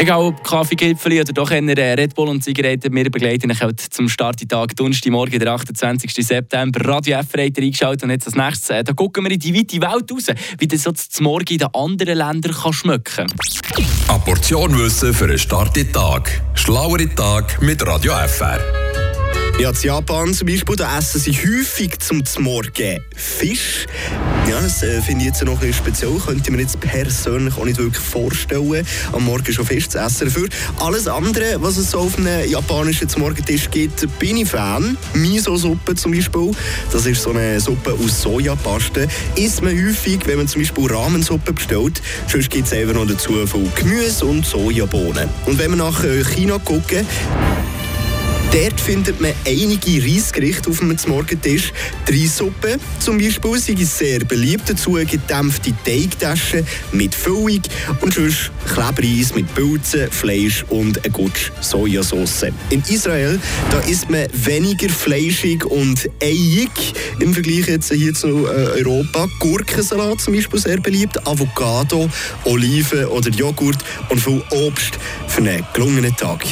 Egal ob Kaffeegipfel oder doch eher Red Bull und Zigaretten, wir begleiten euch halt zum Starttag Donnerstagmorgen, der 28. September. Radio F reiter eingeschaltet und jetzt als nächstes, äh, da gucken wir in die weite Welt raus, wie das so zum Morgen in den anderen Ländern kann schmecken kann. Eine Portion Wissen für einen Starttag. Schlauere Tag mit Radio FR. Ja, in Japan zum Beispiel, da essen sie häufig zum Morgen Fisch. Ja, das äh, finde ich jetzt noch ein speziell. Könnte mir jetzt persönlich auch nicht wirklich vorstellen, am Morgen schon Fisch zu essen. Dafür alles andere, was es so auf einem japanischen Morgentisch gibt, bin ich Fan. Miso-Suppe zum Beispiel, das ist so eine Suppe aus Sojapaste. Isst man häufig, wenn man zum Beispiel Ramensuppe bestellt. Sonst gibt es einfach noch dazu von Gemüse und Sojabohnen. Und wenn wir nach äh, China gucken, Dort findet man einige Reisgerichte auf dem Morgentisch. Die Reissuppe zum Beispiel sind sehr beliebt. Dazu gedämpfte Teigtaschen mit Füllung und sonst Klebreis mit Pilzen, Fleisch und eine gute Sojasauce. In Israel da isst man weniger fleischig und eiig im Vergleich jetzt hier zu äh, Europa. Gurkensalat zum Beispiel sehr beliebt, Avocado, Oliven oder Joghurt und viel Obst für einen gelungenen Tag.